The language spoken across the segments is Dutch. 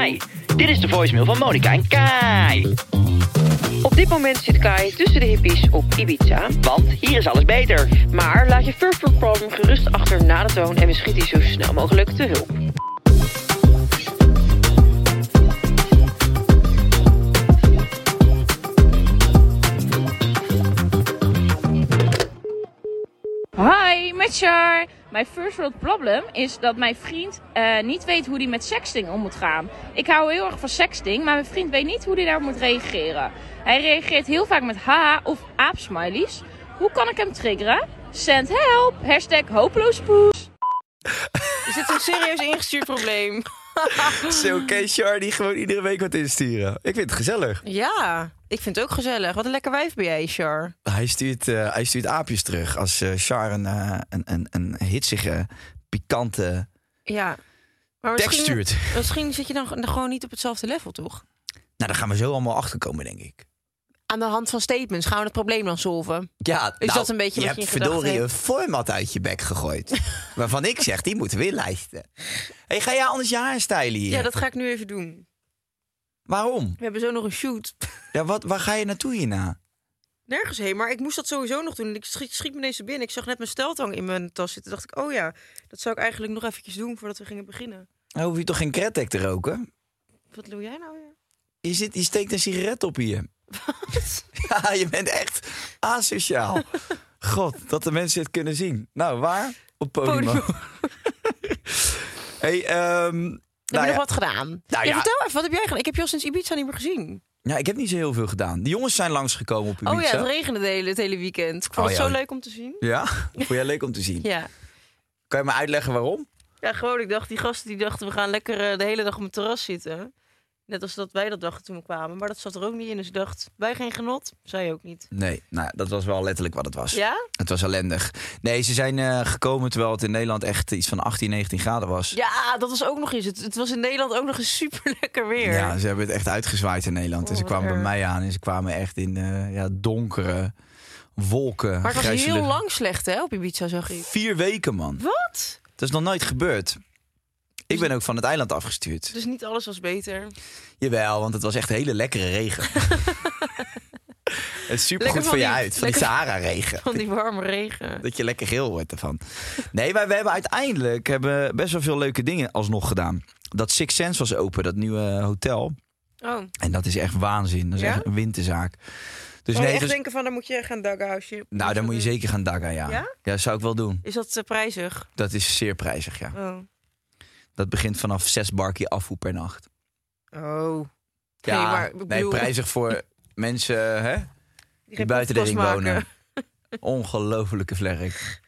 Hi, dit is de voicemail van Monica en Kai. Op dit moment zit Kai tussen de hippies op Ibiza. Want hier is alles beter. Maar laat je first world problem gerust achter na de toon en we schieten je zo snel mogelijk te hulp. Hi, met Char. Mijn first world problem is dat mijn vriend eh, niet weet hoe hij met sexting om moet gaan. Ik hou heel erg van sexting, maar mijn vriend weet niet hoe hij daarop moet reageren. Hij reageert heel vaak met haha of aapsmileys. Hoe kan ik hem triggeren? Send help! Hashtag hopeloos poes. Is dit een serieus ingestuurd probleem? Zo, oké, Char die gewoon iedere week wat insturen. Ik vind het gezellig. Ja, ik vind het ook gezellig. Wat een lekker wijf ben jij, Char. Hij stuurt, eh, hij stuurt aapjes terug als eh Char een, eh, een, een, een hitsige, pikante Ja. Maar tekst misschien, stuurt. misschien zit je dan gewoon niet op hetzelfde level, toch? Nou, daar gaan we zo allemaal achter komen, denk ik. Aan de hand van statements gaan we het probleem dan solven. Ja, Is dat een beetje je wat je hebt verdorie een hebt? format uit je bek gegooid. waarvan ik zeg, die moeten we inlijsten. hey, ga jij anders je haar stylen hier? Ja, dat ga ik nu even doen. Waarom? We hebben zo nog een shoot. Ja, wat, waar ga je naartoe hierna? Nergens heen, maar ik moest dat sowieso nog doen. Ik schiet, schiet me ineens er binnen. Ik zag net mijn steltang in mijn tas zitten. dacht ik, oh ja, dat zou ik eigenlijk nog eventjes doen voordat we gingen beginnen. Nou, hoef je toch geen kretek te roken? Wat doe jij nou weer? Je, zit, je steekt een sigaret op hier. Ja, je bent echt asociaal. God, dat de mensen het kunnen zien. Nou, waar? Op Podimo. Podimo. hey, ehm, Heb nou je ja, nog wat gedaan? Nou ja, ja. vertel even, wat heb jij gedaan? Ik heb al sinds Ibiza niet meer gezien. ja, ik heb niet zo heel veel gedaan. De jongens zijn langsgekomen op Ibiza. Oh ja, het regende de hele, het hele weekend. Ik vond Oh het zo leuk om te zien. Ja? Vond jij leuk om te zien? Ja. Kan je me uitleggen waarom? Ja, gewoon. Ik dacht, die gasten die dachten, we gaan lekker eh, de hele dag op het terras zitten. Net als dat wij dat dachten toen we kwamen. Maar dat zat er ook niet in. Dus ik dacht, wij geen genot. Zij ook niet. Nee, nou, dat was wel letterlijk wat het was. Ja? Het was ellendig. Nee, ze zijn eh, gekomen terwijl het in Nederland echt iets van 18, 19 graden was. Ja, dat was ook nog eens. Het, het was in Nederland ook nog eens super lekker weer. Ja, ze hebben het echt uitgezwaaid in Nederland. en Oh, ze wat kwamen bij mij aan en ze kwamen echt in eh, ja, donkere wolken. Maar het was heel lang slecht, hè, op Ibiza, zag ik. Vier weken, man. Wat? Dat is nog nooit gebeurd. Ik ben ook van het eiland afgestuurd. Dus niet alles was beter. Jawel, want het was echt hele lekkere regen. het is super Lekker goed voor je die- uit, van die Sahara-regen. Van die warme regen. Dat je lekker geel wordt ervan. Nee, maar we hebben uiteindelijk hebben best wel veel leuke dingen alsnog gedaan. Dat Six Sense was open, dat nieuwe hotel. Oh. En dat is echt waanzin. Dat is Ja? echt een winterzaak. Dus je nee, echt dus- denken van, dan moet je gaan daghuisje. nou, dan moet je zeker gaan daggen, ja. Ja? Ja, dat zou ik wel doen. Is dat eh, prijzig? Dat is zeer prijzig, ja. Oh. Dat begint vanaf zes barkie afvoer per nacht. Oh. Ja, nee, maar nee, prijzig voor mensen hè, die buiten de ring wonen. Ongelofelijke vlerk.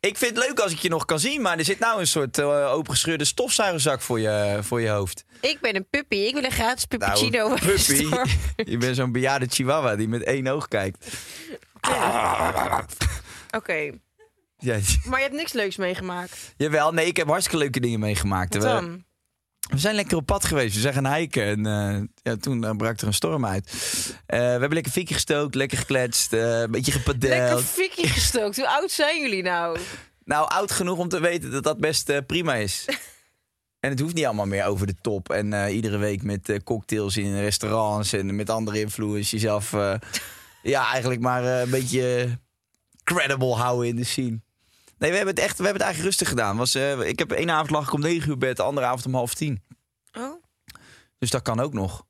Ik vind het leuk als ik je nog kan zien, maar er zit nou een soort eh, opengescheurde stofzuigerzak voor je, voor je hoofd. Ik ben een puppy. Ik wil een gratis puppuccino. Nou, puppy. Je bent zo'n bejaarde chihuahua die met één oog kijkt. Oké. Ja, Maar je hebt niks leuks meegemaakt. jawel, nee, ik heb hartstikke leuke dingen meegemaakt. Wat We- dan? We zijn lekker op pad geweest. We zijn gaan hiken. En eh, ja, toen eh, brak er een storm uit. Eh, we hebben lekker fikje gestookt, lekker gekletst, een beetje Lekker gepadeld. fikje gestookt. Hoe oud zijn jullie nou? Nou, oud genoeg om te weten dat dat best prima is. en het hoeft niet allemaal meer over de top. En iedere week met cocktails in restaurants en met andere influencers jezelf Ja, eigenlijk maar een beetje credible houden in de scene. Nee, we hebben het echt, we hebben het eigenlijk rustig gedaan. Was, eh, ik heb één avond lag ik om negen uur bed, de andere avond om half tien. Oh, Dus dat kan ook nog.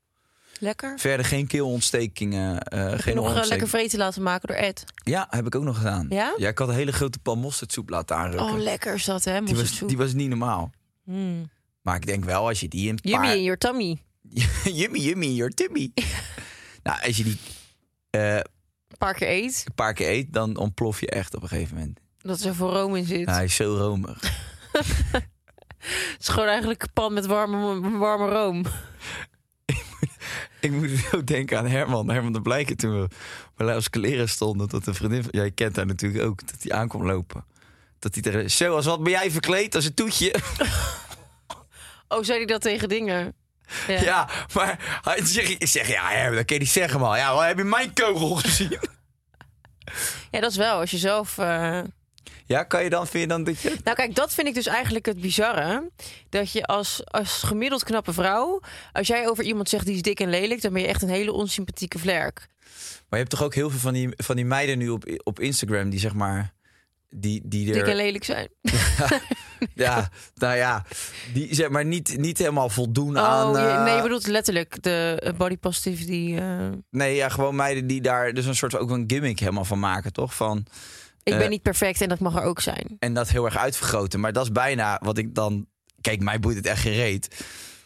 lekker. Verder geen keelontstekingen. eh Heb je geen nog eh, lekker vreten laten maken door Ed? Ja, heb ik ook nog gedaan. Ja? Ja, ik had een hele grote pan mosterdsoep laten aanrukken. Oh, lekker is dat, hè? die, was, die was niet normaal. Mm. Maar ik denk wel, als je die een Yummy paar... in your tummy. yummy, yummy in your tummy. nou, als je die eh, Een paar keer eet. een paar keer eet, dan ontplof je echt op een gegeven moment. Dat er voor room in zit. Ja, hij is zo romig. Het is gewoon eigenlijk een pan met warme, warme room. Ik moet ook denken aan Herman. Herman de Blijken toen we bij Laus Kleren stonden. Dat een vriendin van... Jij kent haar natuurlijk ook. Dat hij aankwam lopen. Dat hij tegen... Zo, als wat ben jij verkleed als een toetje? Oh, zei hij dat tegen dingen? Ja. Ja, maar hij zeg, ik zeg, ja, Herman, dat kan je niet zeggen, man. Ja, heb je mijn kogel gezien? Ja, dat is wel. Als je zelf... eh, Ja, kan je dan, vind je dan dat je... Nou kijk, dat vind ik dus eigenlijk het bizarre. Dat je als, als gemiddeld knappe vrouw... Als jij over iemand zegt die is dik en lelijk... dan ben je echt een hele onsympathieke vlerk. Maar je hebt toch ook heel veel van die, van die meiden nu op, op Instagram die zeg maar... Die, die Dik en er, lelijk zijn. ja, nou ja, die zeg maar niet, niet helemaal voldoen Oh, aan... eh, nee, je bedoelt letterlijk de eh, body positivity. eh Nee, ja, gewoon meiden die daar dus een soort ook een gimmick helemaal van maken, toch? Van, ik Eh, ben niet perfect en dat mag er ook zijn. en dat heel erg uitvergroten. Maar dat is bijna wat ik dan... Kijk, mij boeit het echt gereed.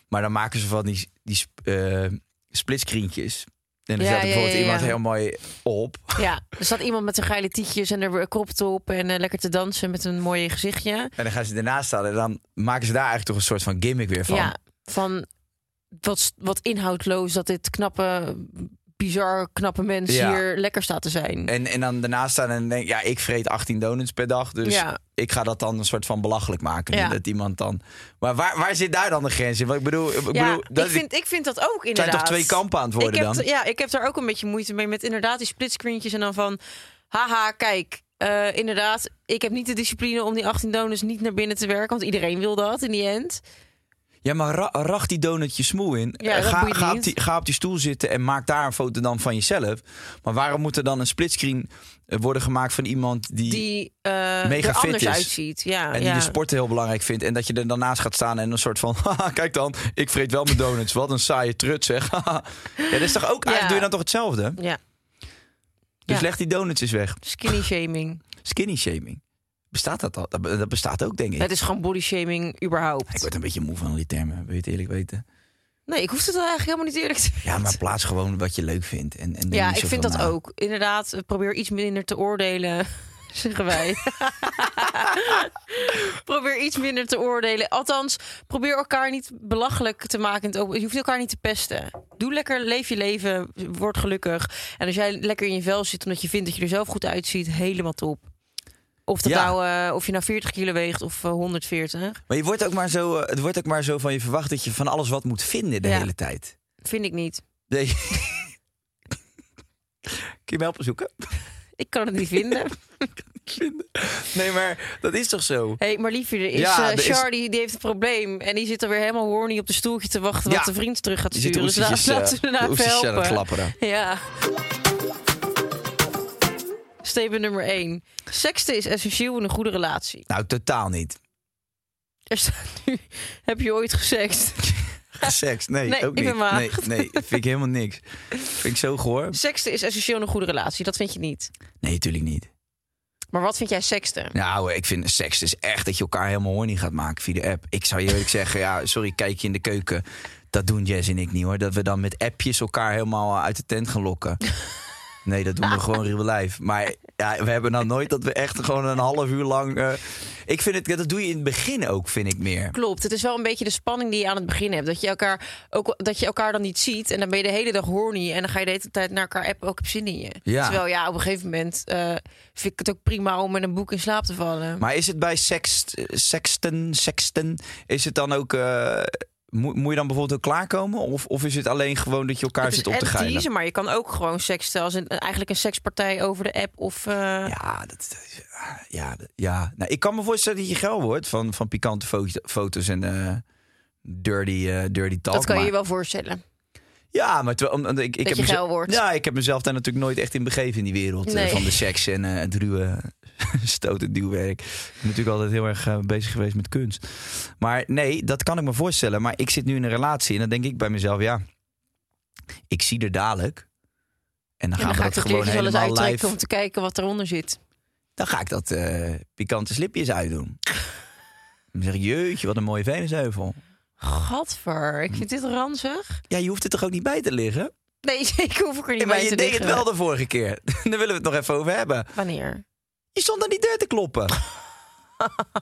Maar dan maken ze van die, die eh, splitscreentjes. En dan Ja, bijvoorbeeld ja, iemand heel mooi op. Ja, er staat iemand met zijn geile tietjes en er kropt op... en eh, lekker te dansen met een mooi gezichtje. En dan gaan ze ernaast staan. En dan maken ze daar eigenlijk toch een soort van gimmick weer van. Ja, van wat, wat inhoudloos dat dit knappe, bizar knappe mens Ja. hier lekker staat te zijn. En, en dan daarnaast staan en denk ja, ik vreet 18 donuts per dag. Dus Ja. ik ga dat dan een soort van belachelijk maken. Ja. Dat iemand dan... Maar waar, waar zit daar dan de grens in? Want ik bedoel, ik ja, bedoel dat ik, vind, ik vind dat ook zijn inderdaad. toch twee kampen aan het ik worden heb, dan? Ja, ik heb daar ook een beetje moeite mee met inderdaad die splitscreentjes en dan van... Haha, kijk, eh, inderdaad, ik heb niet de discipline om die 18 donuts niet naar binnen te werken. Want iedereen wil dat in die end. Ja, maar ra rach die donutje smoel in. Ja, ga, op die, ga op die stoel zitten en maak daar een foto dan van jezelf. Maar waarom moet er dan een splitscreen eh, worden gemaakt van iemand die, Die eh Mega er fit is. uitziet. Ja, en die de sport heel belangrijk vindt. En dat je er daarnaast gaat staan en een soort van... "Haha, Kijk dan, ik vreet wel mijn donuts. Wat een saaie trut zeg. ja, dat is toch ook... Eigenlijk doe je dan toch hetzelfde? Ja, Dus leg die donuts eens weg. skinny shaming. Skinny shaming. Bestaat dat al? Dat, dat bestaat ook, denk ik. Het is gewoon body shaming überhaupt. Ik word een beetje moe van die termen, wil je het eerlijk weten. Nee, ik hoef het eigenlijk helemaal niet eerlijk te Ja, maar plaats gewoon wat je leuk vindt. En, en Ja, ik vind dat na. ook. Inderdaad, probeer iets minder te oordelen, zeggen wij. probeer iets minder te oordelen. Althans, probeer elkaar niet belachelijk te maken. Je hoeft elkaar niet te pesten. Doe lekker, leef je leven, word gelukkig. En als jij lekker in je vel zit omdat je vindt dat je er zelf goed uitziet, helemaal top. Of, dat Ja. nou, eh, of je nou 40 kilo weegt of eh, 140, Maar je wordt ook maar zo, eh, het wordt ook maar zo van je verwacht dat je van alles wat moet vinden de Ja. hele tijd. vind ik niet. Nee. Kun je me helpen zoeken? Ik kan het niet vinden. Nee, maar dat is toch zo? Hé, hey, maar liefje, er is, Ja, eh, er is- Char, die, heeft een probleem. En die zit er weer helemaal horny op de stoeltje te wachten... Wat de vriend terug gaat Je zit de sturen. Dus laten eh, we oestertjes aan het helpen. klapperen. Ja. Statement nummer 1. Seksten is essentieel in een goede relatie. Nou, totaal niet. Er staat nu... Heb je ooit gesext? Seks, nee, Nee, ook ik niet. Nee, nee, vind ik helemaal niks. Vind ik zo gehoor? Seksten is essentieel in een goede relatie. Dat vind je niet. Nee, natuurlijk niet. Maar wat vind jij seksten? Nou, ik vind seks is echt dat je elkaar helemaal horny gaat maken via de app. Ik zou je eerlijk zeggen, ja, sorry, kijk je in de keuken. Dat doen Jess en ik niet hoor. Dat we dan met appjes elkaar helemaal uit de tent gaan lokken. Nee, dat doen we gewoon real life. Maar ja, we hebben nou nooit dat we echt gewoon een half uur lang... eh, ik vind het, dat doe je in het begin ook, vind ik meer. Klopt, het is wel een beetje de spanning die je aan het begin hebt. Dat je elkaar, ook, dat je elkaar dan niet ziet. En dan ben je de hele dag horny. En dan ga je de hele tijd naar elkaar appen. Ook heb zin in je. Ja. Terwijl ja, op een gegeven moment eh, vind ik het ook prima om met een boek in slaap te vallen. Maar is het bij sext, sexten, sexten, is het dan ook... eh, moet, moet je dan bijvoorbeeld ook klaarkomen? Of, of is het alleen gewoon dat je elkaar zit op te geilen? teasen, maar je kan ook gewoon seksten als een, eigenlijk een sekspartij over de app. Of, eh, Ja, dat, is- ja, ja. Nou, ik kan me voorstellen dat je geil wordt van, van pikante fo- foto's en eh, dirty, eh, dirty talk. dat kan je maar- je wel voorstellen. Ja, maar terwijl, omdat ik, ik Dat heb mezelf-. Ja, ik heb mezelf daar natuurlijk nooit echt in begeven in die wereld eh, Nee. van de seks en eh, het ruwe stoot- en duwwerk. Ik ben natuurlijk altijd heel erg eh, bezig geweest met kunst. Maar nee, dat kan ik me voorstellen. Maar ik zit nu in een relatie en dan denk ik bij mezelf, ja, ik zie er dadelijk. En dan gaan we ga ik dat gewoon helemaal live. om te kijken wat eronder zit. Dan ga ik dat eh, pikante slipjes uitdoen. Dan zeg ik, jeetje, wat een mooie venusheuvel. Gadver, ik vind dit ranzig. Ja, je hoeft er toch ook niet bij te liggen? Nee, zeker hoef ik er niet Ja, maar bij je te deed liggen. het wel de vorige keer. Daar willen we het nog even over hebben. Wanneer? Je stond aan die deur te kloppen.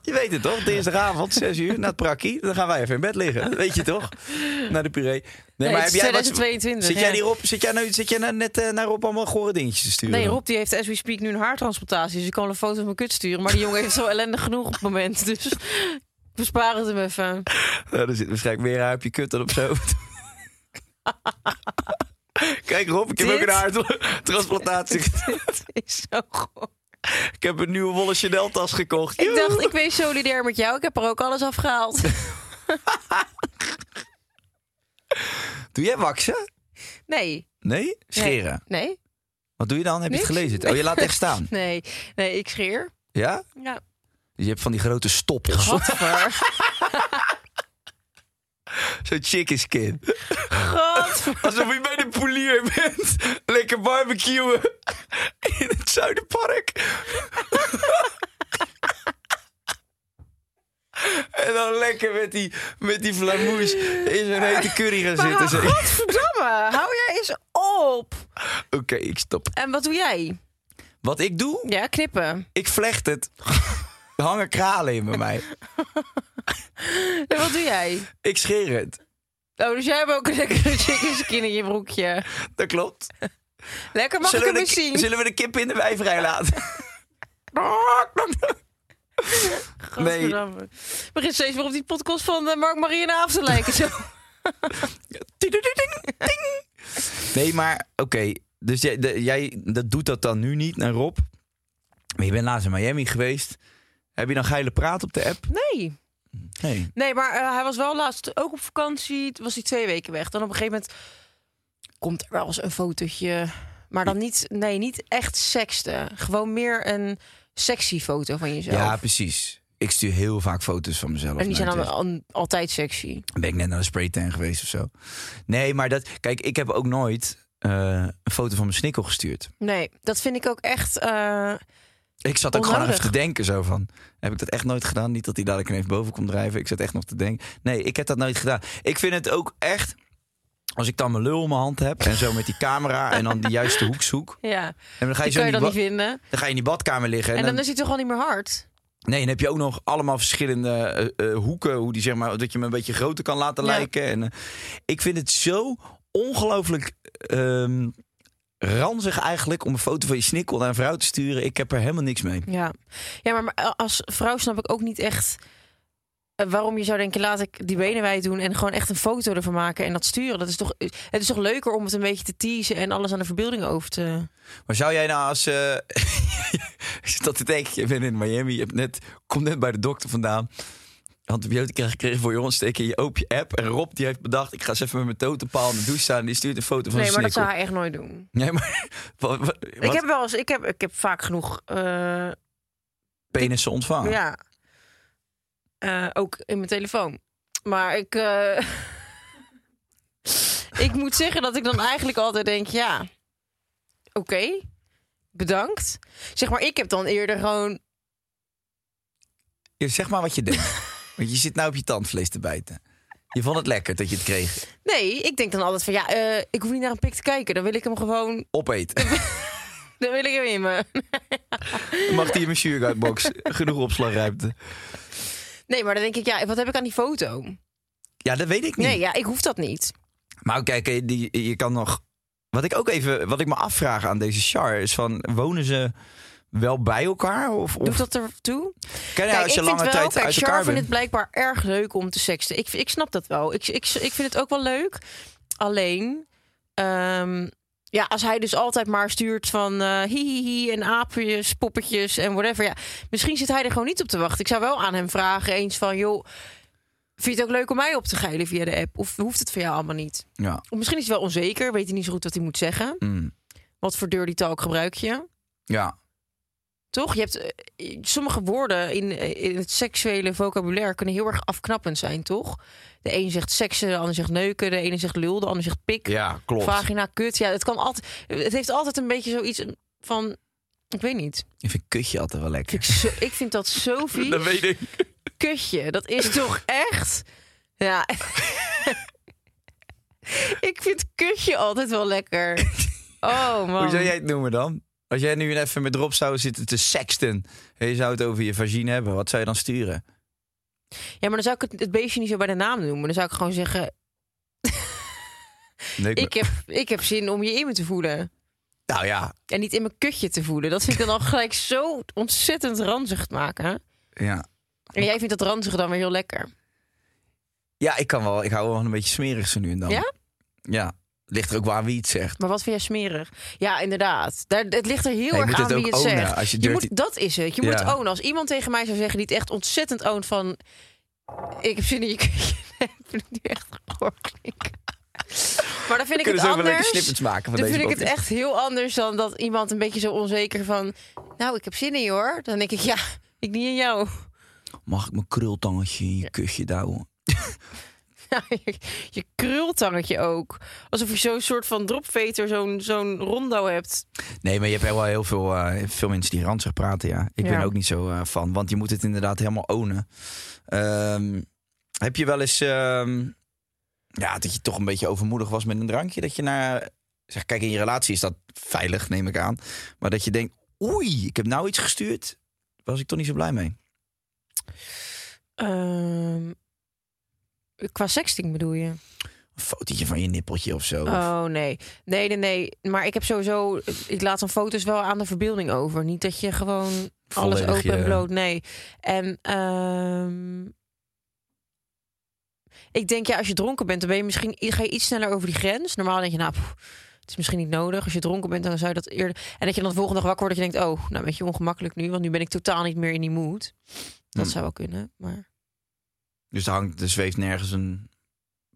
Je weet het toch? Dinsdagavond, 6 uur, na het prakkie. Dan gaan wij even in bed liggen. Dat weet je toch? Naar de puree. Nee, het is wat- 2022, Zit jij, ja. die Rob, zit jij, nou, zit jij nou net eh, naar Rob allemaal gore dingetjes te sturen? Nee, Rob die heeft as we speak nu een haartransplantatie. Dus ik kan een foto van mijn kut sturen. Maar die jongen heeft zo ellendig genoeg op het moment. Dus we sparen het hem even. Nou, er zit waarschijnlijk meer haar op je kut dan op zijn hoofd. Kijk Rob, ik heb Dit? ook een haartransplantatie. Het is zo goed. Ik heb een nieuwe wollen Chanel tas gekocht. Ik dacht, ik ben solidair met jou. Ik heb er ook alles afgehaald. Doe jij waksen? Nee. Nee? Scheren. Nee? Wat doe je dan? Heb je het gelezen? Oh, je laat het echt staan. Nee. Nee, ik scheer. Ja? Ja. Dus je hebt van die grote stoppels. Gadver. Zo'n skin. Gadver. Alsof je bij de polier bent. Lekker barbecuen. In het Zuiderpark. En dan lekker met die, met die flamoes in zo'n hete curry gaan zitten. Maar Zo- godverdamme, hou jij eens op. Oké, ik stop. En wat doe jij? Wat ik doe, Ja, knippen. ik vlecht het. Er hangen kralen in bij mij. En wat doe jij? Ik scheer het. Oh, dus jij hebt ook een lekkere chicken skin in je broekje. Dat klopt. Lekker, mag ik zullen, hem we eens de, zien? zullen we de kip in de wei vrij laten? nee, begint steeds weer op die podcast van eh, Mark Marie en Aaf te lijken. Zo. Nee, maar oké. Dus jij, de- jij dat doet dat dan nu niet naar Rob. Maar je bent laatst in Miami geweest. Heb je dan geile praat op de app? Nee. Nee. Nee, maar eh, hij was wel laatst ook op vakantie. Was hij twee weken weg. Dan op een gegeven moment komt er wel eens een fotootje. Maar dan niet, nee, niet echt seksten. Gewoon meer een sexy foto van jezelf. Ja, precies. Ik stuur heel vaak foto's van mezelf. en die zijn dan al- altijd sexy. Ben ik net naar de spraytan geweest of zo? Nee, maar dat. Kijk, ik heb ook nooit eh, een foto van mijn snikkel gestuurd. Nee, dat vind ik ook echt. eh, Ik zat ook gewoon Onnodig. even te denken zo van. Heb ik dat echt nooit gedaan? Niet dat hij dadelijk ineens boven komt drijven. Ik zat echt nog te denken. Nee, ik heb dat nooit gedaan. Ik vind het ook echt. Als ik dan mijn lul in mijn hand heb en zo met die camera en dan die juiste hoek zoek. ja, En dan ga je die zo je dan niet vinden. dan ga je in die badkamer liggen. En, En dan, dan is hij toch al niet meer hard. Nee, dan heb je ook nog allemaal verschillende eh, eh, hoeken. Hoe die zeg maar, dat je hem een beetje groter kan laten Ja. lijken. En, eh, ik vind het zo ongelooflijk ehm, ranzig eigenlijk om een foto van je snikkel naar een vrouw te sturen. Ik heb er helemaal niks mee. Ja, ja maar, als vrouw snap ik ook niet echt eh, waarom je zou denken, laat ik die benen wijd doen en gewoon echt een foto ervan maken en dat sturen. Dat is toch, het is toch leuker om het een beetje te teasen en alles aan de verbeelding over te. Maar zou jij nou als... eh ik zit dat te denken, je bent in Miami, je hebt net, komt net bij de dokter vandaan. Antibiotica gekregen voor je ontsteking. Je open je app en Rob die heeft bedacht... ik ga eens even met mijn totenpaal in de douche staan... en die stuurt een foto van Nee, maar dat zou hij echt nooit doen. Nee, maar... Wat, wat, Ik heb wel eens, ik heb, ik heb vaak genoeg, eh, penissen ontvangen. ja, eh, ook in mijn telefoon. Maar ik, eh, ik moet zeggen dat ik dan eigenlijk altijd denk, ja, oké, bedankt. Zeg maar, ik heb dan eerder gewoon Zeg maar wat je denkt. Want je zit nou op je tandvlees te bijten. Je vond het lekker dat je het kreeg. Nee, ik denk dan altijd van ja, eh, ik hoef niet naar een pik te kijken. Dan wil ik hem gewoon, Opeten. dan wil ik hem in me. Mag die in mijn sugarbox. Genoeg opslagruimte. Nee, maar dan denk ik, ja, wat heb ik aan die foto? Ja, dat weet ik niet. Nee, ja, ik hoef dat niet. Maar kijk, je kan nog. Wat ik ook even, wat ik me afvraag aan deze Char is van, wonen ze wel bij elkaar? Of, of Doet dat ertoe? ken je Kijk, als je ik lange vind wel, tijd kijk, uit Char elkaar vindt het blijkbaar erg leuk om te seksten. Ik, ik snap dat wel. Ik, ik, ik vind het ook wel leuk. Alleen, ehm, ja, als hij dus altijd maar stuurt van eh hihihi en aapjes, poppetjes en whatever. Ja, misschien zit hij er gewoon niet op te wachten. Ik zou wel aan hem vragen eens van, joh, Vind je het ook leuk om mij op te geilen via de app? Of hoeft het voor jou allemaal niet? Ja. Of misschien is hij wel onzeker, weet hij niet zo goed wat hij moet zeggen. Mm. Wat voor dirty talk gebruik je? Ja. Toch? Je hebt eh, sommige woorden in, eh, in het seksuele vocabulaire kunnen heel erg afknappend zijn, toch? De ene zegt seksen, de ander zegt neuken, de ene zegt lul, de ander zegt pik, Ja, klopt. vagina, kut. Ja, het kan altijd. Het heeft altijd een beetje zoiets van. Ik weet niet. Ik vind kutje altijd wel lekker. Ik, zo, ik vind dat zo vies. Dat weet ik. Kutje, dat is toch echt. Ja. ik vind kutje altijd wel lekker. Oh man. Hoe zou jij het noemen dan? Als jij nu even met Rob zou zitten te sexten en je zou het over je vagina hebben, wat zou je dan sturen? Ja, maar dan zou ik het, het beestje niet zo bij de naam noemen. Dan zou ik gewoon zeggen: Leuk, ik heb, ik heb zin om je in me te voelen. Nou ja, En niet in mijn kutje te voelen. Dat vind ik dan al gelijk zo ontzettend ranzig te maken. ja. En jij vindt dat ranzige dan weer heel lekker. Ja, ik kan wel. Ik hou wel een beetje smerig zo nu en dan. Ja? Ja. Ligt er ook waar wie het zegt. Maar wat vind jij smerig? Ja, inderdaad. Daar, het ligt er heel Ja, erg aan wie het ownen. zegt. Als je moet, dat is het. Je moet Ja. het ownen. Als iemand tegen mij zou zeggen die het echt ontzettend oont van... Ik heb zin in je kutje. Nee, ik vind het nu echt klinken. Maar dan vind ik het anders. snippets maken van Dan deze vind ik het echt heel anders dan dat iemand een beetje zo onzeker van... Nou, ik heb zin in je hoor. Dan denk ik, ja, ik niet in jou. Mag ik mijn krultangetje in je kutje douwen? Ja, je, je krultangetje ook. Alsof je zo'n soort van dropveter, zo'n zo'n rondo hebt. Nee, maar je hebt wel heel veel, eh, veel mensen die ranzig praten, ja. Ik ben Ja. ook niet zo eh, van, want je moet het inderdaad helemaal ownen. Ehm, heb je wel eens, ehm, ja, dat je toch een beetje overmoedig was met een drankje? Dat je naar, zeg, kijk, in je relatie is dat veilig, neem ik aan. Maar dat je denkt, oei, ik heb nou iets gestuurd. Was ik toch niet zo blij mee. Ehm, qua sexting bedoel je? Een fotootje van je nippeltje of zo. Oh nee. Nee, nee, nee. Maar ik heb sowieso. Ik laat dan foto's wel aan de verbeelding over. Niet dat je gewoon alles open en bloot. Nee. En ehm, ik denk, ja, als je dronken bent, dan ben je misschien ga je iets sneller over die grens. Normaal denk je, nou, pff, het is misschien niet nodig. Als je dronken bent, dan zou je dat eerder. En dat je dan de volgende dag wakker wordt, dat je denkt, oh, nou, weet je, ongemakkelijk nu, want nu ben ik totaal niet meer in die mood. Dat Hm. zou wel kunnen, maar. Dus er, hangt, er zweeft nergens een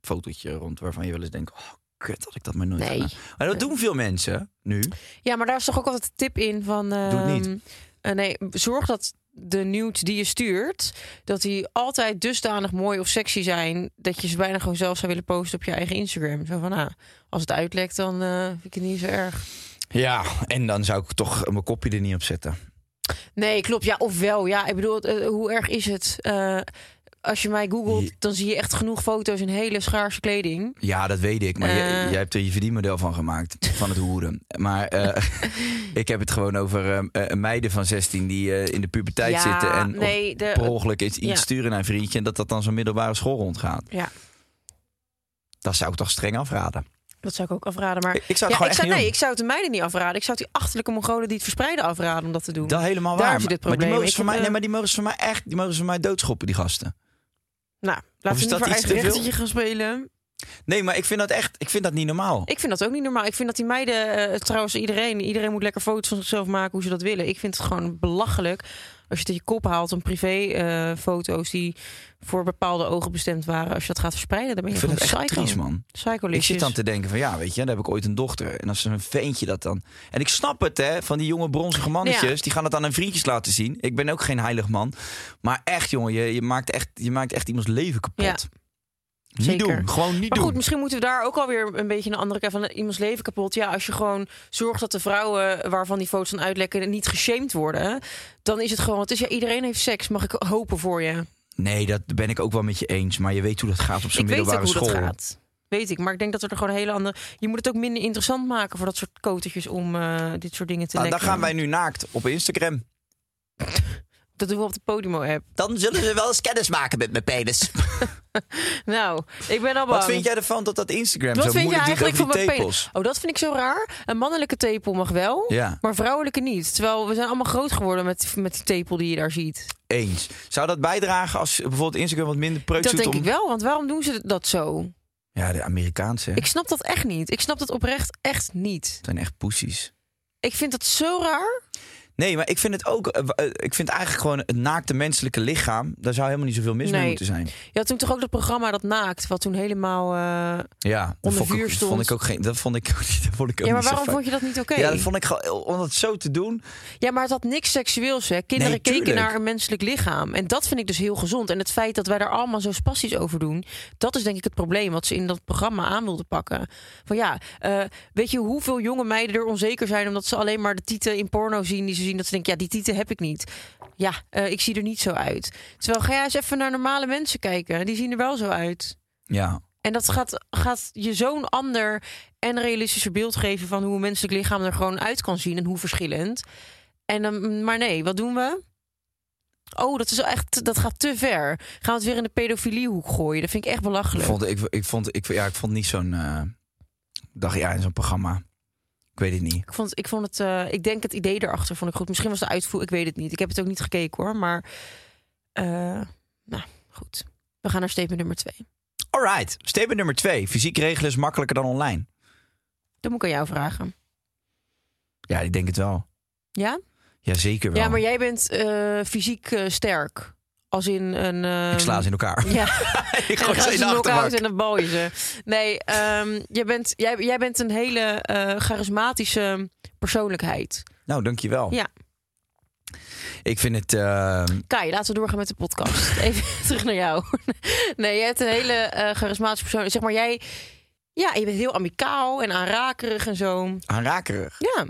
fotootje rond waarvan je wel eens denkt, oh, kut, had ik dat maar nooit Nee. gedaan. Maar dat doen veel mensen nu. Ja, maar daar is toch ook altijd een tip in van. Doe het niet. ehm, eh, nee, zorg dat de nude die je stuurt, dat die altijd dusdanig mooi of sexy zijn dat je ze bijna gewoon zelf zou willen posten op je eigen Instagram. Zo van, nou, als het uitlekt, dan eh, vind ik het niet zo erg. Ja, en dan zou ik toch mijn kopje er niet op zetten. Nee, klopt. Ja, ofwel. Ja, ik bedoel, eh, hoe erg is het? Als je mij googelt, Je- dan zie je echt genoeg foto's in hele schaarse kleding. Ja, dat weet ik. Maar jij, Eh. jij hebt er je verdienmodel van gemaakt. Van het hoeren. Maar eh, ik heb het gewoon over eh, meiden van 16 die in de puberteit ja, zitten. En nee, de, per ongeluk iets, iets ja. sturen naar een vriendje. En dat dat dan zo'n middelbare school rondgaat. ja, Dat zou ik toch streng afraden. dat zou ik ook afraden. Maar Ik, zou ja, het ik zou, nee, ik zou het de meiden niet afraden. Ik zou die achterlijke Mongolen die het verspreiden afraden om dat te doen. Dat helemaal Daar waar. zit het maar, maar die probleem. mogen ze mij, nee, maar die mogen ze van mij echt, die mogen ze van mij doodschoppen, die gasten. Nou, laten we niet voor eigen rechtetje gaan spelen. Nee, maar ik vind dat echt, ik vind dat niet normaal. Ik vind dat ook niet normaal. Ik vind dat die meiden, eh, trouwens iedereen, iedereen moet lekker foto's van zichzelf maken hoe ze dat willen. Ik vind het gewoon belachelijk als je het in je kop haalt om privé eh, foto's die voor bepaalde ogen bestemd waren. Als je dat gaat verspreiden, dan ben Ik je vind gewoon psycho. triest, man. Ik zit dan te denken van ja, weet je, dan heb ik ooit een dochter. En als een ventje dat dan. En ik snap het, hè, van die jonge bronzige mannetjes. Ja. Die gaan het aan hun vriendjes laten zien. Ik ben ook geen heilig man. Maar echt, jongen, je, je, maakt, echt, je maakt echt iemands leven kapot. Ja. Niet Zeker. doen. Gewoon niet Maar doen. goed, misschien moeten we daar ook alweer een beetje een andere kant van iemands leven kapot. Ja, als je gewoon zorgt dat de vrouwen waarvan die foto's van uitlekken niet geshamed worden, dan is het gewoon. Het is ja, iedereen heeft seks. Mag ik hopen voor je? Nee, dat ben ik ook wel met je eens. Maar je weet hoe dat gaat op zo'n Ik weet ook middelbare hoe school. dat gaat. Weet ik, maar ik denk dat we er gewoon een hele andere. Je moet het ook minder interessant maken voor dat soort kotertjes om eh, dit soort dingen te Nou, dan lekken. gaan wij nu naakt op Instagram. Dat doen we op de Podimo-app. Dan zullen ze wel eens kennis maken met mijn penis. Nou, ik ben al bang. Wat vind jij ervan dat dat Instagram Wat zo vind je moeilijk doet eigenlijk over van die mijn tepels? penis? Oh, dat vind ik zo raar. Een mannelijke tepel mag wel, Ja, maar vrouwelijke niet. Terwijl we zijn allemaal groot geworden met, met die tepel die je daar ziet. eens. Zou dat bijdragen als bijvoorbeeld Instagram wat minder preut Dat doet denk om... ik wel, want waarom doen ze dat zo? Ja, de Amerikaanse Ik snap dat echt niet. Ik snap dat oprecht echt niet. zijn echt poesies. Ik vind dat zo raar. Nee, maar ik vind het ook. eh, eh, ik vind eigenlijk gewoon het naakte menselijke lichaam. Daar zou helemaal niet zoveel mis mee moeten zijn. Je had toen toch ook dat programma dat naakt, wat toen helemaal. eh, Ja, Onder vuur ook- stond. vond ik ook geen. Dat vond ik ook niet. Dat vond ik ook Ja, maar waarom vond je dat niet oké? Ja, dat vond ik gewoon om dat zo te doen. Ja, maar het had niks seksueels, hè? Kinderen Nee, keken naar een menselijk lichaam. En dat vind ik dus heel gezond. En het feit dat wij daar allemaal zo spastisch over doen... dat is denk ik het probleem wat ze in dat programma aan wilden pakken. Van ja, weet je hoeveel jonge meiden er onzeker zijn... omdat ze alleen maar de tieten in porno zien... die ze zien dat ze denken, ja, die tieten heb ik niet. Ja, eh, ik zie er niet zo uit. Terwijl, ga jij eens even naar normale mensen kijken. Die zien er wel zo uit. Ja. En dat gaat, gaat je zo'n ander en realistischer beeld geven van hoe een menselijk lichaam er gewoon uit kan zien en hoe verschillend. En dan, maar nee, wat doen we? Oh, dat is echt, dat gaat te ver. Gaan we het weer in de pedofiliehoek gooien? Dat vind ik echt Ik belachelijk. vond, ik, ik vond, ik, ja, ik vond niet zo'n. ik dacht, ja, in zo'n programma. Ik weet het niet. Ik vond, ik vond het, eh, ik denk het idee erachter vond ik goed. Misschien was de uitvoer, ik weet het niet. Ik heb het ook niet gekeken hoor, maar, eh, nou goed. We gaan naar statement nummer twee. Alright, statement nummer twee. Fysiek regelen is makkelijker dan online. Dat moet ik aan jou vragen. Ja, ik denk het wel. Ja? Ja, zeker wel. Ja, maar jij bent eh, fysiek sterk. Als in een. Ik sla ze in elkaar. Ja, ik gooi ze in de achterbak. en dan bal je ze. Nee, ehm, jij, bent, jij, jij bent een hele eh, charismatische persoonlijkheid. Nou, dankjewel. Ja. Ik vind het... eh, Kai, laten we doorgaan met de podcast. Even terug naar jou. Nee, jij hebt een hele eh, charismatische persoon. Zeg maar, jij... Ja, je bent heel amicaal en aanrakerig en zo. aanrakerig. Ja,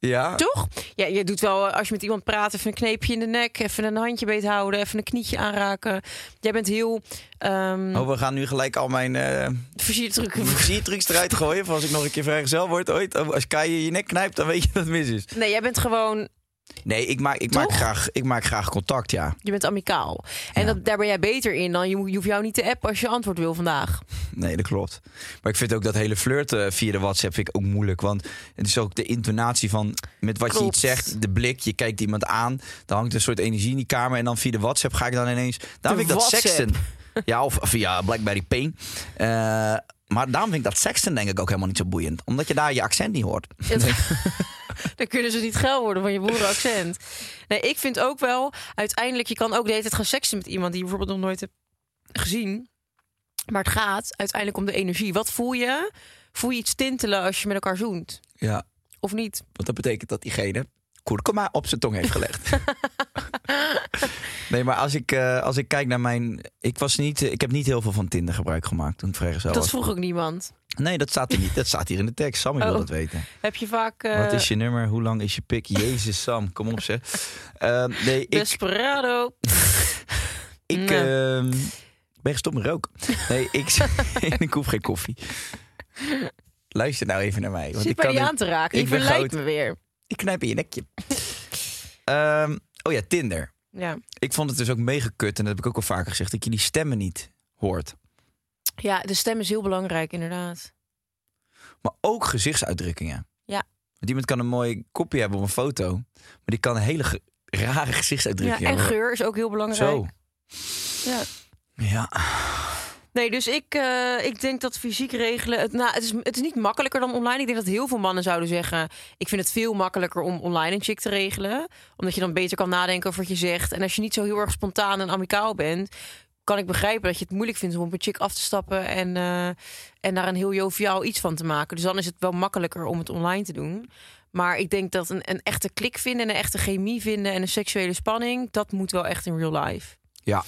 Ja. toch? Ja, je doet wel, eh, als je met iemand praat, even een kneepje in de nek. Even een handje beet houden. Even een knietje aanraken. Jij bent heel... ehm Oh, we gaan nu gelijk al mijn uh, versierdrukken. versiertrucs eruit gooien. Als ik nog een keer vrijgezel word ooit. Oh, Als Kai je je nek knijpt, dan weet je dat het mis is. Nee, jij bent gewoon Nee, ik maak, ik maak, graag, ik maak graag contact, ja. Je bent amicaal. En Ja. dat, daar ben jij beter in dan je, je hoeft jou niet te appen als je antwoord wil vandaag. Nee, dat klopt. Maar ik vind ook dat hele flirten via de WhatsApp vind ik ook moeilijk. Want het is ook de intonatie van met wat je iets zegt, de blik, je kijkt iemand aan. Dan hangt een soort energie in die kamer. En dan via de WhatsApp ga ik dan ineens. Daarom De vind ik dat sexten. Ja, of via Blackberry Pain. Eh, maar daarom vind ik dat sexten denk ik ook helemaal niet zo boeiend. Omdat je daar je accent niet hoort. Dan kunnen ze niet geil worden van je boerenaccent. Nee, ik vind ook wel, uiteindelijk, je kan ook de hele tijd gaan seksen met iemand die je bijvoorbeeld nog nooit hebt gezien. Maar het gaat uiteindelijk om de energie. Wat voel je? Voel je iets tintelen als je met elkaar zoent? Ja, Of niet? want dat betekent dat diegene kurkuma op zijn tong heeft gelegd. nee, maar als ik, eh, als ik kijk naar mijn... Ik, was niet, ik heb niet heel veel van Tinder gebruik gemaakt toen ik Dat was. vroeg ook niemand. Nee, dat staat, er niet. dat staat hier in de tekst. Sam, ik wil Oh. dat weten. Heb je vaak eh Wat is je nummer? Hoe lang is je pik? Jezus, Sam, kom op zeg. Ehm, nee, ik, Desperado? ik Nee. ehm, ben gestopt met roken. Nee, ik, ik hoef geen koffie. Luister nou even naar mij. Want Zit ik, kan aan te raken. ik Je verleidt me weer. Ik knijp in je nekje. Ehm, oh ja, Tinder. Ja. Ik vond het dus ook mega kut, en dat heb ik ook al vaker gezegd, dat je die stemmen niet hoort. ja, de stem is heel belangrijk, inderdaad. Maar ook gezichtsuitdrukkingen. Ja. Want iemand kan een mooi kopje hebben op een foto, maar die kan een hele ge- rare Ja, gezichtsuitdrukking en hebben. geur is ook heel belangrijk. Zo. Ja. Ja. Nee, dus ik, eh, ik denk dat fysiek regelen. Het, nou, het, is, het is niet makkelijker dan online. Ik denk dat heel veel mannen zouden zeggen. Ik vind het veel makkelijker om online een chick te regelen. Omdat je dan beter kan nadenken over wat je zegt. En als je niet zo heel erg spontaan en amicaal bent. kan ik begrijpen dat je het moeilijk vindt om op een chick af te stappen. En, eh, en daar een heel joviaal iets van te maken. Dus dan is het wel makkelijker om het online te doen. Maar ik denk dat een, een echte klik vinden. en een echte chemie vinden. en een seksuele spanning. dat moet wel echt in real life. Ja.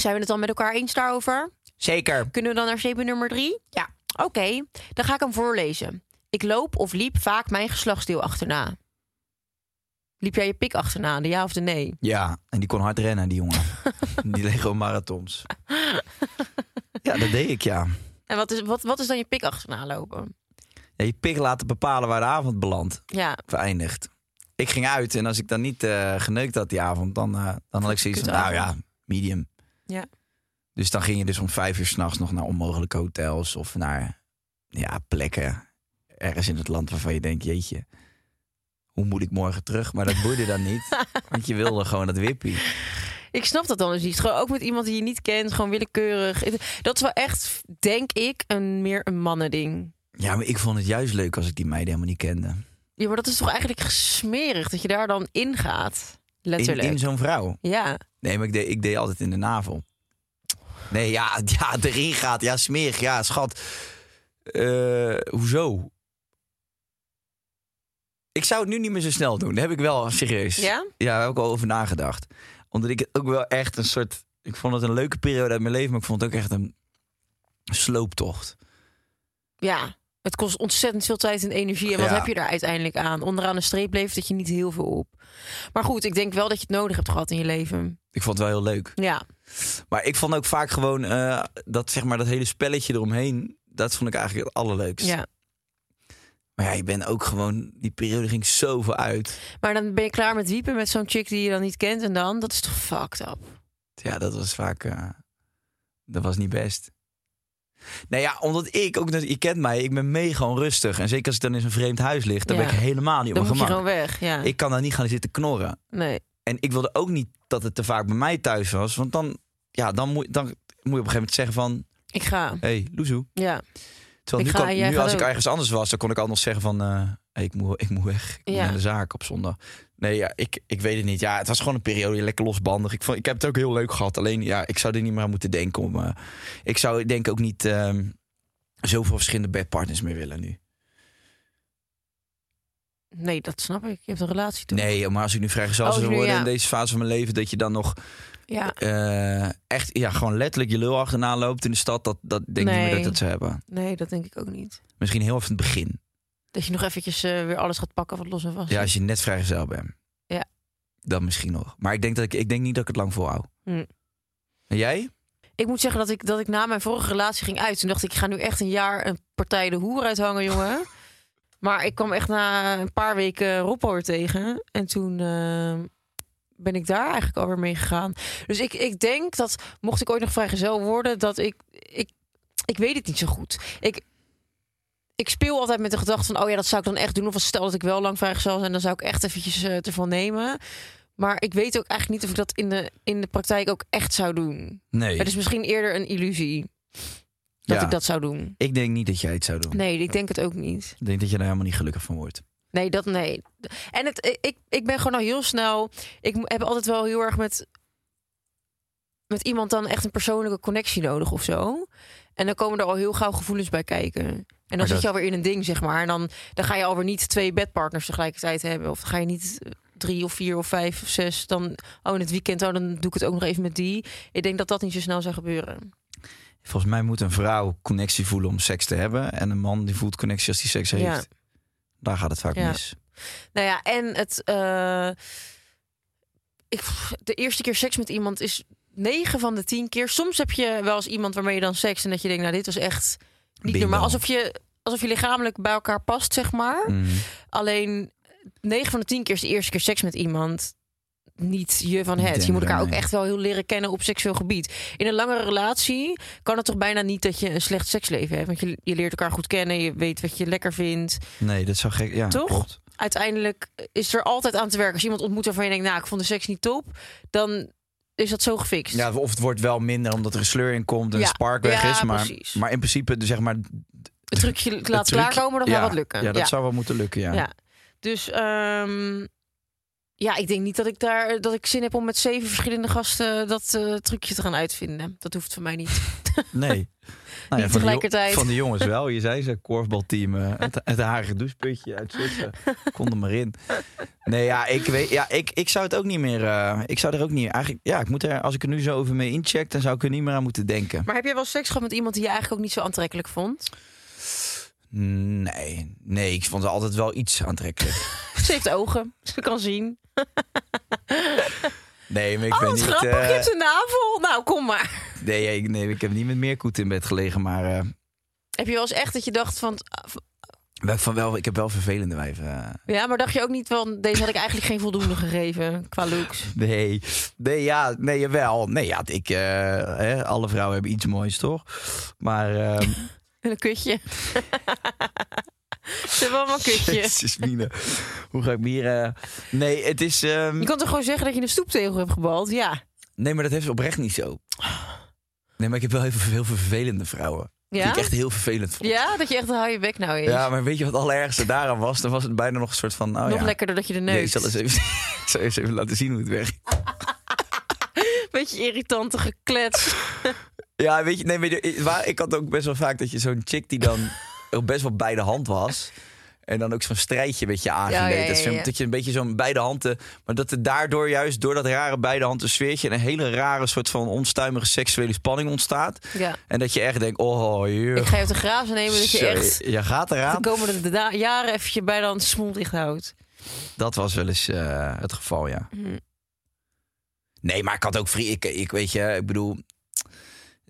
Zijn we het dan met elkaar eens daarover? Zeker. Kunnen we dan naar statement nummer drie? Ja. Oké, dan ga ik hem voorlezen. Ik loop of liep vaak mijn geslachtsdeel achterna. Liep jij je pik achterna, de ja of de nee? Ja, en die kon hard rennen, die jongen. die Lego marathons. Ja, dat deed ik, ja. En wat is, wat, wat is dan je pik achterna lopen? ja je pik laten bepalen waar de avond belandt, Ja, vereindigt. Ik ging uit en als ik dan niet eh, geneukt had die avond, dan, eh, dan had ik zoiets van, nou ja, medium. Ja. Dus dan ging je dus om vijf uur s'nachts nog naar onmogelijke hotels of naar ja, plekken ergens in het land waarvan je denkt, jeetje, hoe moet ik morgen terug? Maar dat boeide dan niet, want je wilde gewoon dat wippie. ik snap dat dan dus niet. Gewoon ook met iemand die je niet kent, gewoon willekeurig. Dat is wel echt, denk ik, een meer een mannending. Ja, maar ik vond het juist leuk als ik die meiden helemaal niet kende. Ja, maar dat is toch eigenlijk smerig dat je daar dan ingaat. In, Letterlijk. in zo'n vrouw. Ja. Nee, maar ik deed, ik deed altijd in de navel. Nee, ja, ja, erin gaat. Ja, smerig. Ja, schat. Eh, hoezo? Ik zou het nu niet meer zo snel doen. Dat heb ik wel serieus. Ja? Ja, daar heb ik al over nagedacht. Omdat ik het ook wel echt een soort... Ik vond het een leuke periode uit mijn leven, maar ik vond het ook echt een slooptocht. Ja. Het kost ontzettend veel tijd en energie. En wat Ja. heb je daar uiteindelijk aan? Onderaan de streep levert dat je niet heel veel op. Maar goed, ik denk wel dat je het nodig hebt gehad in je leven. Ik vond het wel heel leuk. Ja. Maar ik vond ook vaak gewoon eh, dat, zeg maar, dat hele spelletje eromheen... Dat vond ik eigenlijk het allerleukst. ja. Maar ja, je bent ook gewoon... Die periode ging zoveel uit. Maar dan ben je klaar met wiepen met zo'n chick die je dan niet kent. En dan, dat is toch fucked up? Ja, dat was vaak. eh, dat was niet best. Nou ja, omdat ik ook. Je kent mij, ik ben mega onrustig. En zeker als ik dan in zo'n vreemd huis lig, dan Ja. ben ik helemaal niet op Dan mijn moet je gemak. gewoon weg. Ja. Ik kan daar niet gaan zitten knorren. Nee. En ik wilde ook niet dat het te vaak bij mij thuis was. Want dan, ja, dan, moet, dan moet je op een gegeven moment zeggen van... Ik ga. Hé, hey, Loezoe. Ja. Terwijl Ik nu, ga, kan, jij nu als ik ergens anders was, dan kon ik al nog zeggen van... eh, hey, ik, moet, ik moet weg. Ik moet Ja. naar de zaak op zondag. Nee, ja, ik, ik weet het niet. Ja, het was gewoon een periode lekker losbandig. Ik, vond, ik heb het ook heel leuk gehad. Alleen, ja, ik zou er niet meer aan moeten denken. Om, eh, ik zou denk ook niet ehm, zoveel verschillende bedpartners meer willen nu. Nee, dat snap ik. Je hebt een relatie toch? Nee, maar als ik nu vrijgezel Oh, zou nu, worden ja. in deze fase van mijn leven... dat je dan nog Ja. eh, echt ja, gewoon letterlijk je lul achterna loopt in de stad... dat, dat denk ik niet meer dat ik dat zou hebben. Nee, dat denk ik ook niet. Misschien heel even het begin. Dat je nog eventjes eh, weer alles gaat pakken wat los en vast Ja, als je net vrijgezel bent. Ja. Dan misschien nog. Maar ik denk, dat ik, ik denk niet dat ik het lang volhoud. Hm. En jij? Ik moet zeggen dat ik, dat ik na mijn vorige relatie ging uit. Toen dacht ik, ik ga nu echt een jaar een partij de hoer uithangen, jongen. Maar ik kwam echt na een paar weken er tegen. En toen eh, ben ik daar eigenlijk alweer mee gegaan. Dus ik, ik denk dat, mocht ik ooit nog vrijgezel worden... dat ik... Ik, ik weet het niet zo goed. Ik, ik speel altijd met de gedachte van... oh ja, dat zou ik dan echt doen. Of als stel dat ik wel lang vrijgezel ben... dan zou ik echt eventjes eh, ervan nemen. Maar ik weet ook eigenlijk niet of ik dat in de, in de praktijk ook echt zou doen. Nee. Het is misschien eerder een illusie dat Ja. ik dat zou doen. Ik denk niet dat jij het zou doen. Nee, ik denk het ook niet. Ik denk dat je daar helemaal niet gelukkig van wordt. Nee, dat nee. En het, ik, ik ben gewoon al heel snel. Ik heb altijd wel heel erg met, met iemand dan echt een persoonlijke connectie nodig of zo. En dan komen er al heel gauw gevoelens bij kijken. En dan zit je alweer in een ding, zeg maar. En dan, dan ga je alweer niet twee bedpartners tegelijkertijd hebben. Of dan ga je niet drie of vier of vijf of zes. Dan, oh, in het weekend, oh, dan doe ik het ook nog even met die. Ik denk dat dat niet zo snel zou gebeuren. Volgens mij moet een vrouw connectie voelen om seks te hebben. En een man die voelt connectie als hij seks heeft. Ja. Daar gaat het vaak Ja. mis. Nou ja, en het. eh, ik, de eerste keer seks met iemand is 9 van de 10 keer. Soms heb je wel eens iemand waarmee je dan seks en dat je denkt, nou, dit was echt niet Bingo. normaal. Alsof je, alsof je lichamelijk bij elkaar past, zeg maar. Mhm. Alleen 9 van de 10 keer is de eerste keer seks met iemand. Niet je van het. Je moet elkaar ook echt wel heel leren kennen op seksueel gebied. In een langere relatie kan het toch bijna niet dat je een slecht seksleven hebt. Want je, je leert elkaar goed kennen. Je weet wat je lekker vindt. Nee, dat zou gek. Ja, Toch? klopt. uiteindelijk is er altijd aan te werken. Als je iemand ontmoet waarvan je denkt, nou, ik vond de seks niet top, dan is dat zo gefixt. Ja, of het wordt wel minder omdat er een sleur in komt en Ja. een spark weg Ja, is. Maar, precies. maar in principe, de- zeg maar. het trucje laat truc- klaarkomen, dat ja, wat lukken. Ja, dat zou wel moeten lukken. Ja. Ja. Dus ehm, ja, ik denk niet dat ik daar dat ik zin heb om met zeven verschillende gasten dat eh, trucje te gaan uitvinden. Dat hoeft van mij niet. Nee. Nou van, de van jongens wel. Je zei ze, korfbalteam. eh, het, het harige doucheputje uit Zwitser. Kon er maar in. Nee, ja, ik, weet, ja ik, ik zou het ook niet meer... eh, ik zou er ook niet... Eigenlijk, ja, ik moet er, als ik er nu zo over mee incheck... dan zou ik er niet meer aan moeten denken. Maar heb jij wel seks gehad met iemand die je eigenlijk ook niet zo aantrekkelijk vond? Nee, nee, ik vond het altijd wel iets aantrekkelijk. Ze heeft ogen, ze kan zien. Nee, maar ik oh, ben niet... grappig, eh, je hebt een navel. Nou, kom maar. nee, ik, nee, ik heb niet met Meerkoet in bed gelegen, maar... eh, Heb je wel eens echt dat je dacht van... van wel, ik heb wel vervelende wijven. eh. Ja, maar dacht je ook niet van... Deze had ik eigenlijk geen voldoende gegeven qua looks. Nee, nee, ja, nee, jawel. Nee, ja, ik, hè, alle vrouwen hebben iets moois, toch? Maar, ehm En een kutje. Ze hebben allemaal een kutje. Jezus, Mine. Hoe ga ik me hier... eh, Nee, het is... ehm, Je kan toch gewoon zeggen dat je een stoeptegel hebt gebald? Ja. Nee, maar dat heeft ze oprecht niet zo. Nee, maar ik heb wel heel veel, heel veel vervelende vrouwen. Ja? Die ik echt heel vervelend vond. Ja, dat je echt hou je bek nou is. Ja, maar weet je wat het allerergste daaraan was? Dan was het bijna nog een soort van... Oh Nog ja. lekkerder dat je de Nee, neus. ik zal eens even, ik zal eens even laten zien hoe het werkt. Beetje irritante geklets. Ja, weet je, nee, weet je, waar, ik had ook best wel vaak dat je zo'n chick die dan best wel bij de hand was. En dan ook zo'n strijdje een beetje aangeleed. Ja, ja, ja, Dat, je een beetje zo'n beide handen... Maar dat er daardoor juist, door dat rare beide handen sfeertje... een hele rare soort van onstuimige seksuele spanning ontstaat. Ja. En dat je echt denkt, oh, hier. Ik ga je de grazen nemen dat je echt Je gaat de eraan. komende da- jaren even bij de hand smond dicht houdt. Dat was wel eens eh, het geval, ja. Hm. Nee, maar ik had ook vrienden. Ik, ik weet je, ik bedoel.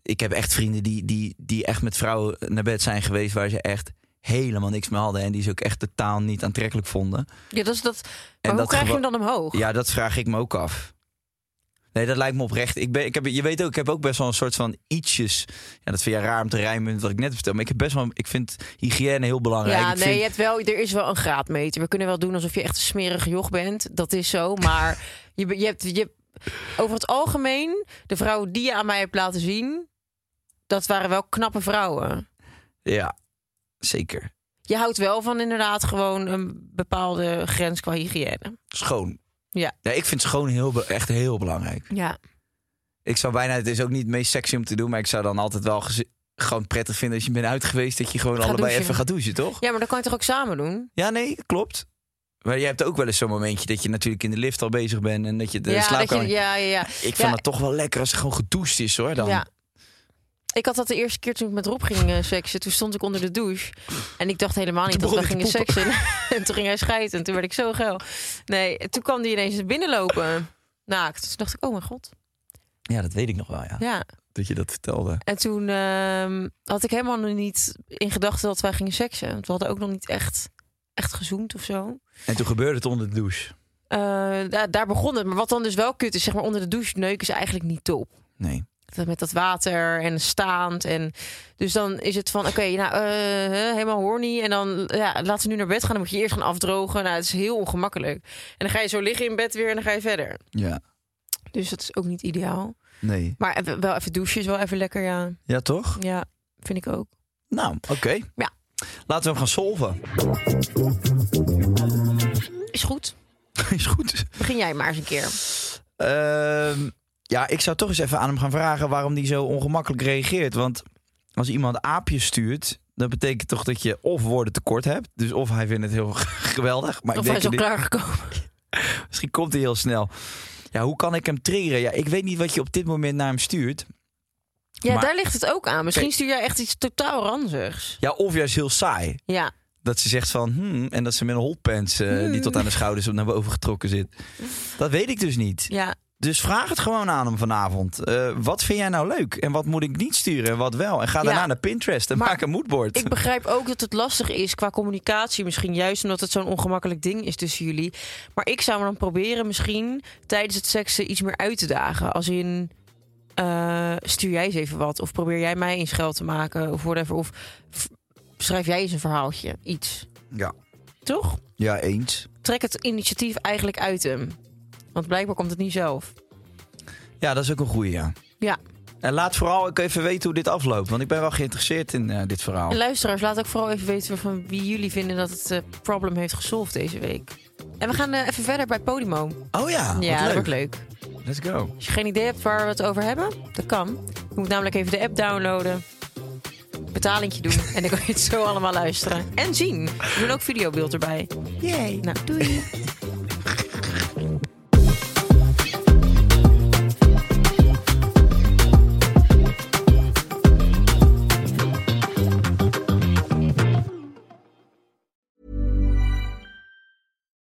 Ik heb echt vrienden die, die, die echt met vrouwen naar bed zijn geweest. waar ze echt helemaal niks meer hadden. En die ze ook echt totaal niet aantrekkelijk vonden. Ja, dat is dat. Maar En hoe dat krijg je hem dan omhoog? Ja, dat vraag ik me ook af. Nee, dat lijkt me oprecht. Ik ben, ik heb, je weet ook, ik heb ook best wel een soort van ietsjes. Ja, dat vind je raar om te rijmen wat ik net vertel. Maar ik heb best wel. Ik vind hygiëne heel belangrijk. Ja, Ik nee, vind- je hebt wel, er is wel een graadmeter. We kunnen wel doen alsof je echt een smerige joch bent. Dat is zo. Maar je, je hebt, je, over het algemeen, de vrouwen die je aan mij hebt laten zien, dat waren wel knappe vrouwen. Ja, zeker. Je houdt wel van inderdaad gewoon een bepaalde grens qua hygiëne. Schoon. Ja. Ja, ik vind schoon heel, echt heel belangrijk. Ja. Ik zou bijna, het is ook niet het meest sexy om te doen, maar ik zou dan altijd wel gewoon prettig vinden als je bent uit geweest, dat je gewoon Ga allebei douchen. even gaat douchen, toch? ja, maar dat kan je toch ook samen doen? Ja, nee, klopt. Maar je hebt ook wel eens zo'n momentje dat je natuurlijk in de lift al bezig bent en dat je de ja, slaapkamer... je, ja, ja, ja. Ik vind Ja. het toch wel lekker als er gewoon gedoucht is, hoor. Dan. Ja. Ik had dat de eerste keer toen ik met Rob ging eh, seksen. Toen stond ik onder de douche. En ik dacht helemaal niet Toen dat we gingen seksen. en toen ging hij schijten. En toen werd ik zo geil. Nee, toen kwam hij ineens binnenlopen. Naakt. Toen dacht ik, oh mijn god. Ja, dat weet ik nog wel, ja. Ja. Dat je dat vertelde. En toen ehm, had ik helemaal nog niet in gedachten dat wij gingen seksen. Want we hadden ook nog niet echt, echt gezoend of zo. En toen gebeurde het onder de douche. Eh, daar, daar begon het. Maar wat dan dus wel kut is, zeg maar onder de douche neuken is eigenlijk niet top. Nee. Met dat water en staand. En dus dan is het van, oké, nou, hè, helemaal horny. En dan, ja, laten we nu naar bed gaan. Dan moet je eerst gaan afdrogen. Nou, het is heel ongemakkelijk. En dan ga je zo liggen in bed weer en dan ga je verder. Ja. Dus dat is ook niet ideaal. Nee. Maar even- wel even douchen is wel even lekker, ja. Ja, toch? Ja, vind ik ook. Nou, oké. Ja. Laten we hem gaan solven. Is goed. is goed. Begin jij maar eens een keer. Ehm, ja, ik zou toch eens even aan hem gaan vragen waarom hij zo ongemakkelijk reageert. Want als iemand aapjes stuurt, dat betekent toch dat je of woorden tekort hebt. Dus of hij vindt het heel geweldig. Maar Of ik hij is al dat klaargekomen. misschien komt hij heel snel. Ja, hoe kan ik hem triggeren? Ja, ik weet niet wat je op dit moment naar hem stuurt. Ja, Maar- daar ligt het ook aan. Misschien stuur jij echt iets totaal ranzigs. Ja, of juist heel saai. Ja. Dat ze zegt van, hmm, en dat ze met een hotpants eh, die tot aan de schouders naar boven getrokken zit. Dat weet ik dus niet. Ja, Dus vraag het gewoon aan hem vanavond. Eh, wat vind jij nou leuk? En wat moet ik niet sturen en wat wel? En ga daarna Ja. naar Pinterest en maak een moodboard. Ik begrijp ook dat het lastig is qua communicatie. Misschien juist omdat het zo'n ongemakkelijk ding is tussen jullie. Maar ik zou me dan proberen misschien tijdens het seksen iets meer uit te dagen. Als in, eh, stuur jij eens even wat. Of probeer jij mij eens geld te maken. Of whatever. Of schrijf jij eens een verhaaltje. Iets. Ja. Toch? ja, eens. Trek het initiatief eigenlijk uit hem. Want blijkbaar komt het niet zelf. Ja, dat is ook een goeie, ja. Ja. En laat vooral ook even weten hoe dit afloopt. Want ik ben wel geïnteresseerd in eh, dit verhaal. En luisteraars, laat ook vooral even weten van wie jullie vinden dat het eh, probleem heeft gesolved deze week. En we gaan eh, even verder bij Podimo. Oh ja, wat ja, dat leuk. wordt leuk. Let's go. Als je geen idee hebt waar we het over hebben, dat kan. Je moet namelijk even de app downloaden. Betalingje doen. en dan kan je het zo allemaal luisteren. En zien. We doen ook videobeeld erbij. Yay. Nou, doei.